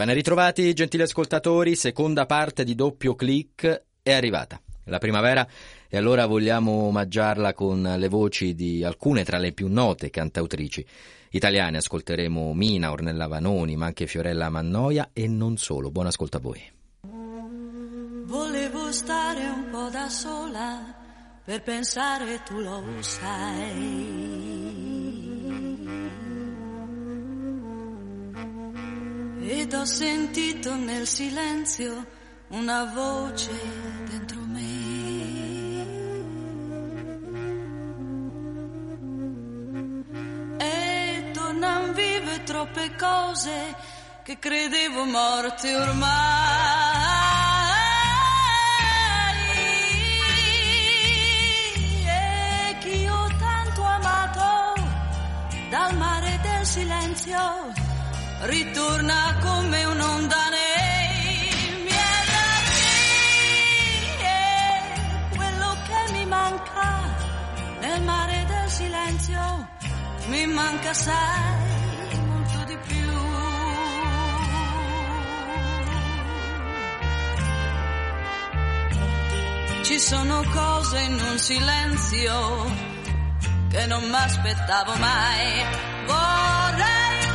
Ben ritrovati, gentili ascoltatori, seconda parte di doppio clic è arrivata. La primavera e allora vogliamo omaggiarla con le voci di alcune tra le più note cantautrici italiane. Ascolteremo Mina, Ornella Vanoni, ma anche Fiorella Mannoia e non solo. Buon ascolto a voi. Volevo stare un po' da sola per pensare tu lo sai. Ed ho sentito nel silenzio una voce dentro me. E tornan vive troppe cose che credevo morte ormai. E che io tanto amato dal mare del silenzio ritorna come un'onda nei miei occhi e quello che mi manca nel mare del silenzio mi manca sai molto di più. Ci sono cose in un silenzio che non mi aspettavo mai. Vorrei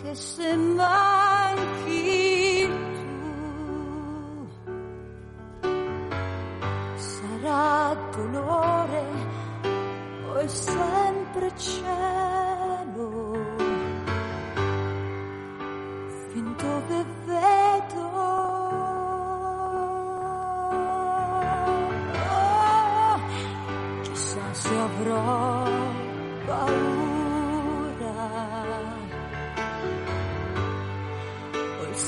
tornare in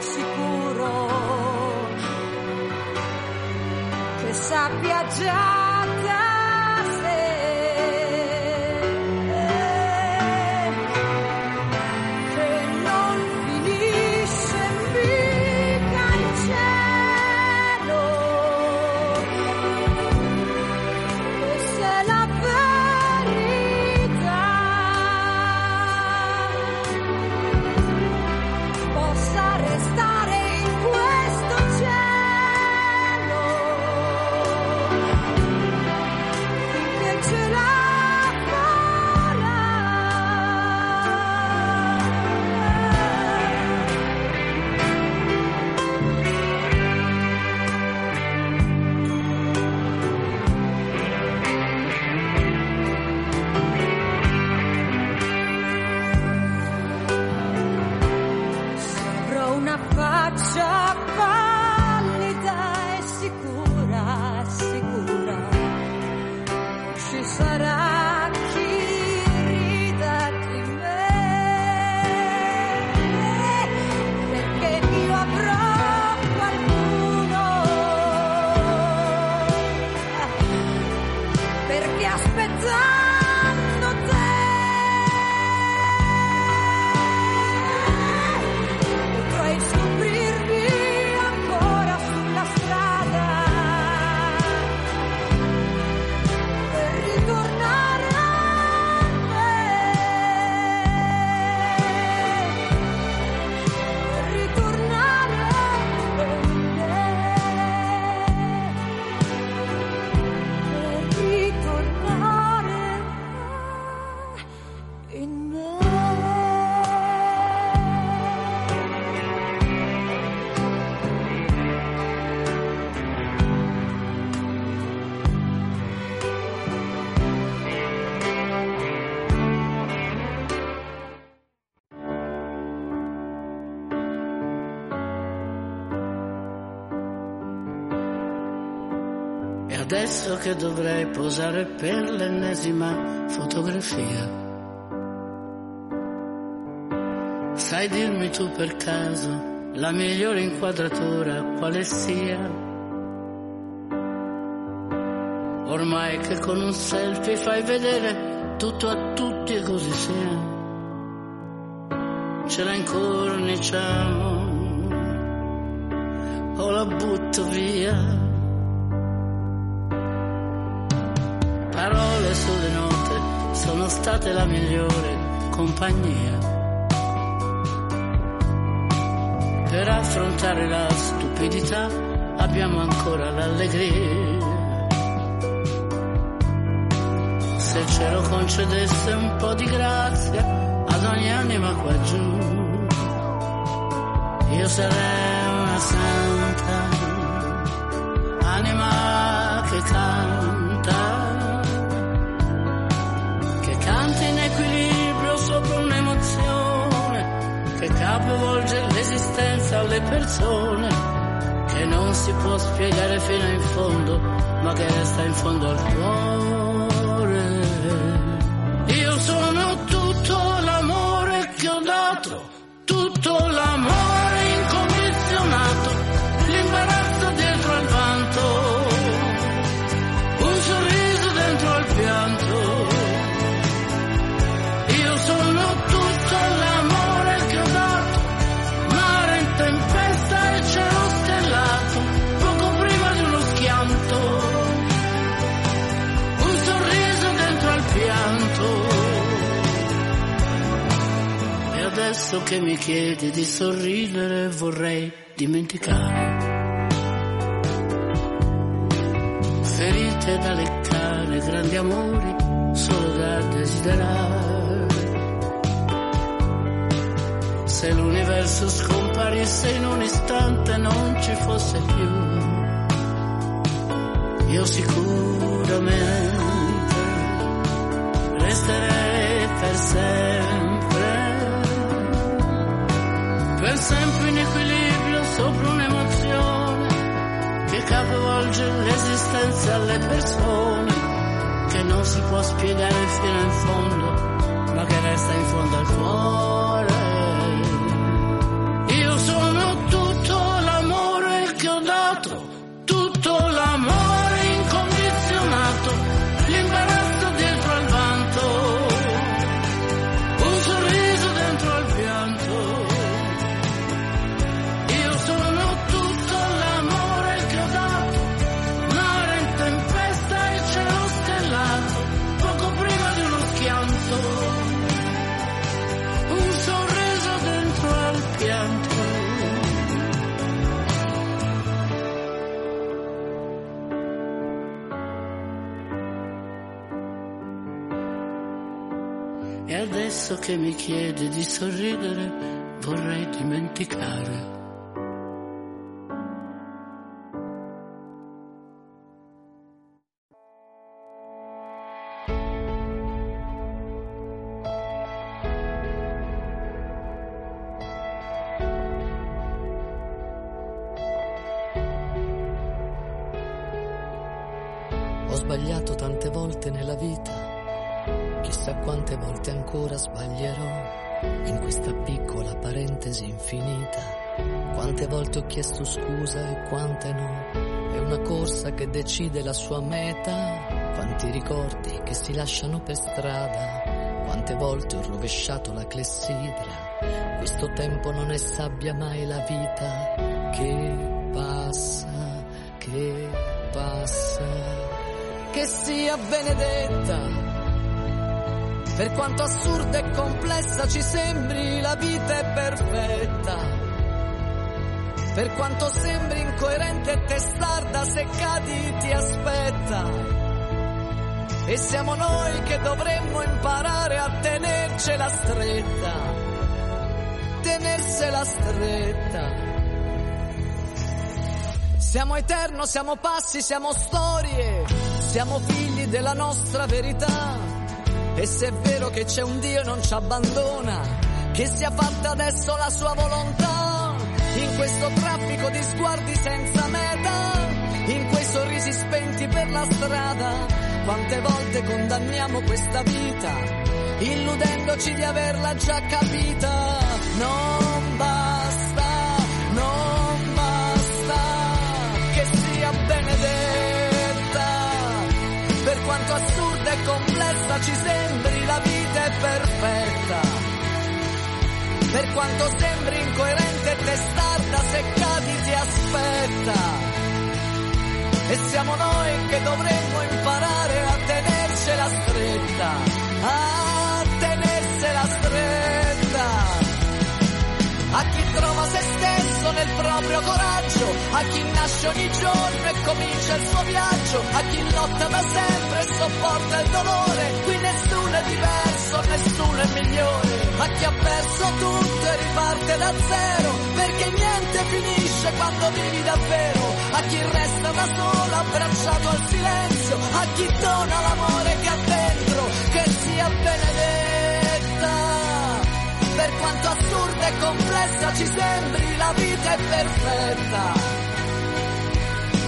sicuro, che sappia già adesso che dovrei posare per l'ennesima fotografia. Sai dirmi tu per caso la migliore inquadratura quale sia? Ormai che con un selfie fai vedere tutto a tutti e così sia. Ce la incorniciamo o la butto via. Parole sulle note sono state la migliore compagnia. Per affrontare la stupidità abbiamo ancora l'allegria. Se il cielo concedesse un po' di grazia ad ogni anima qua giù, io sarei alle persone che non si può spiegare fino in fondo, ma che resta in fondo al cuore. Che mi chiedi di sorridere vorrei dimenticare. Ferite da leccare, grandi amori solo da desiderare. Se l'universo scomparisse in un istante non ci fosse più, io sicuramente resterei per sempre, per sempre in equilibrio sopra un'emozione che capovolge l'esistenza alle persone, che non si può spiegare fino in fondo, ma che resta in fondo al cuore. Adesso che mi chiede di sorridere, vorrei dimenticare. Ho sbagliato tante volte nella vita, chissà quante volte ancora sbaglierò in questa piccola parentesi infinita. Quante volte ho chiesto scusa e quante no. È una corsa che decide la sua meta. Quanti ricordi che si lasciano per strada. Quante volte ho rovesciato la clessidra. Questo tempo non è sabbia mai la vita che passa, che passa che sia benedetta. Per quanto assurda e complessa ci sembri, la vita è perfetta. Per quanto sembri incoerente e testarda, se cadi ti aspetta. E siamo noi che dovremmo imparare a tenercela stretta. Tenersela stretta. Siamo eterno, siamo passi, siamo storie, siamo figli della nostra verità. E se è vero che c'è un Dio e non ci abbandona, che sia fatta adesso la sua volontà, in questo traffico di sguardi senza meta, in quei sorrisi spenti per la strada, quante volte condanniamo questa vita, illudendoci di averla già capita. Non ci sembri, la vita è perfetta. Per quanto sembri incoerente e testarda, se cadi ti aspetta. E siamo noi che dovremmo imparare nel proprio coraggio, a chi nasce ogni giorno e comincia il suo viaggio, a chi lotta da sempre e sopporta il dolore, qui nessuno è diverso, nessuno è migliore, a chi ha perso tutto e riparte da zero, perché niente finisce quando vivi davvero, a chi resta da solo abbracciato al silenzio, a chi dona l'amore che ha dentro, che sia benedetta per quanto assurda e complessa ci sembri, la vita è perfetta.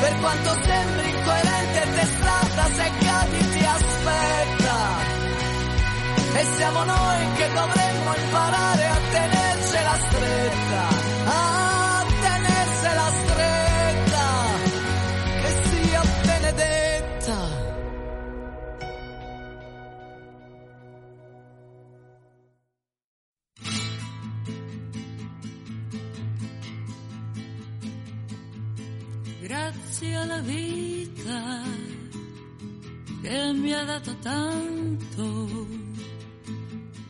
Per quanto sembri incoerente e testata, se cadi ti aspetta. E siamo noi che dovremmo imparare a tenercela mi ha dato tanto,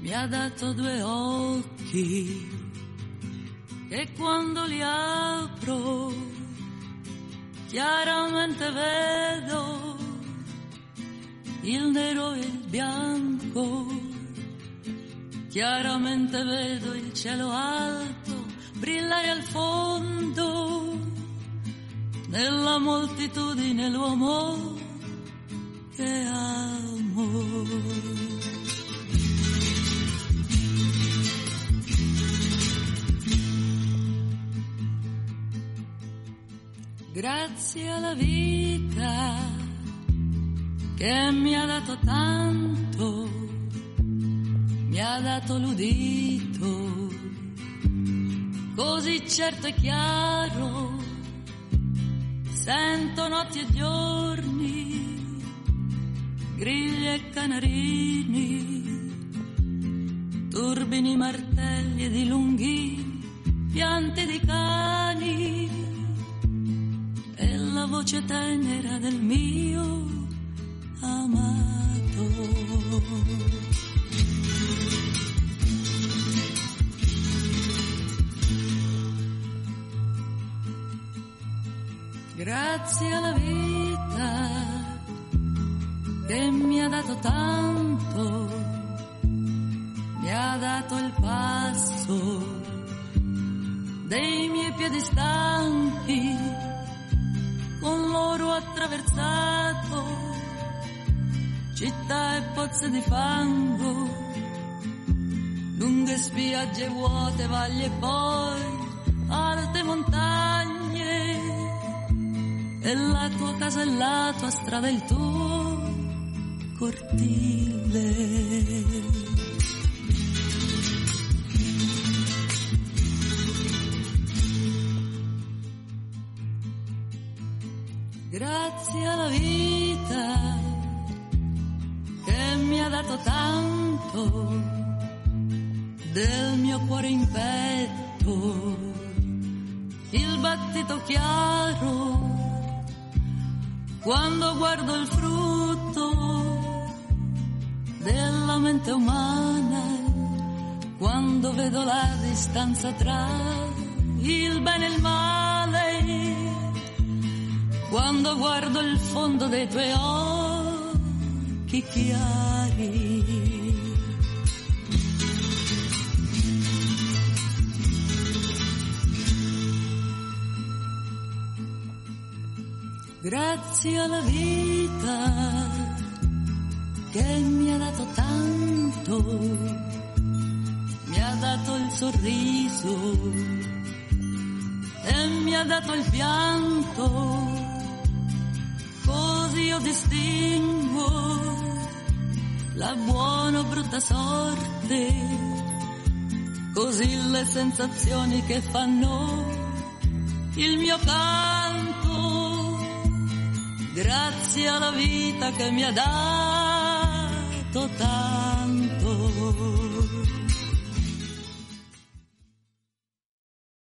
mi ha dato due occhi che quando li apro chiaramente vedo il nero e il bianco, chiaramente vedo il cielo alto brillare al fondo nella moltitudine l'uomo che amo. Grazie alla vita che mi ha dato tanto, mi ha dato l'udito, così certo e chiaro sento notti e giorni, grigli e canarini, turbini martelli di lunghi, pianti di cani e la voce tenera del mio amato. Grazie alla vita che mi ha dato tanto, mi ha dato il passo dei miei piedi stanchi, con loro attraversato città e pozze di fango, lunghe spiagge vuote, valli e poi alte montagne, e la tua casa e la tua strada, il tuo cortile. grazie alla vita che mi ha dato tanto del mio cuore in petto, il battito chiaro quando guardo il frutto mente umana, quando vedo la distanza tra il bene e il male quando guardo il fondo dei tuoi occhi chiari. Grazie alla vita che mi ha dato tanto, mi ha dato il sorriso e mi ha dato il pianto. Così io distingo la buona o brutta sorte, così le sensazioni che fanno il mio canto, grazie alla vita che mi ha dato tanto.